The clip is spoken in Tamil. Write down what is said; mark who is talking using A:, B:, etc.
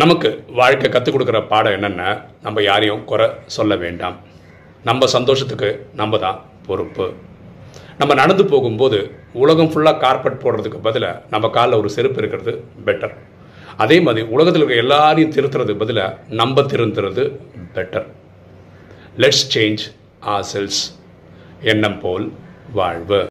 A: நமக்கு வாழ்க்கை கற்றுக் கொடுக்குற பாடம் என்னென்னா நம்ம யாரையும் குறை சொல்ல வேண்டாம். நம்ம சந்தோஷத்துக்கு நம்ம தான் பொறுப்பு. நம்ம நடந்து போகும்போது உலகம் ஃபுல்லாக கார்பெட் போடுறதுக்கு பதிலாக நம்ம காலில் ஒரு செருப்பு இருக்கிறது பெட்டர் அதே மாதிரி உலகத்தில் இருக்கிற எல்லாரையும் திருத்துறது பதிலாக நம்ம திருந்துறது better let's change ourselves எண்ணம் போல் வாழ்வு.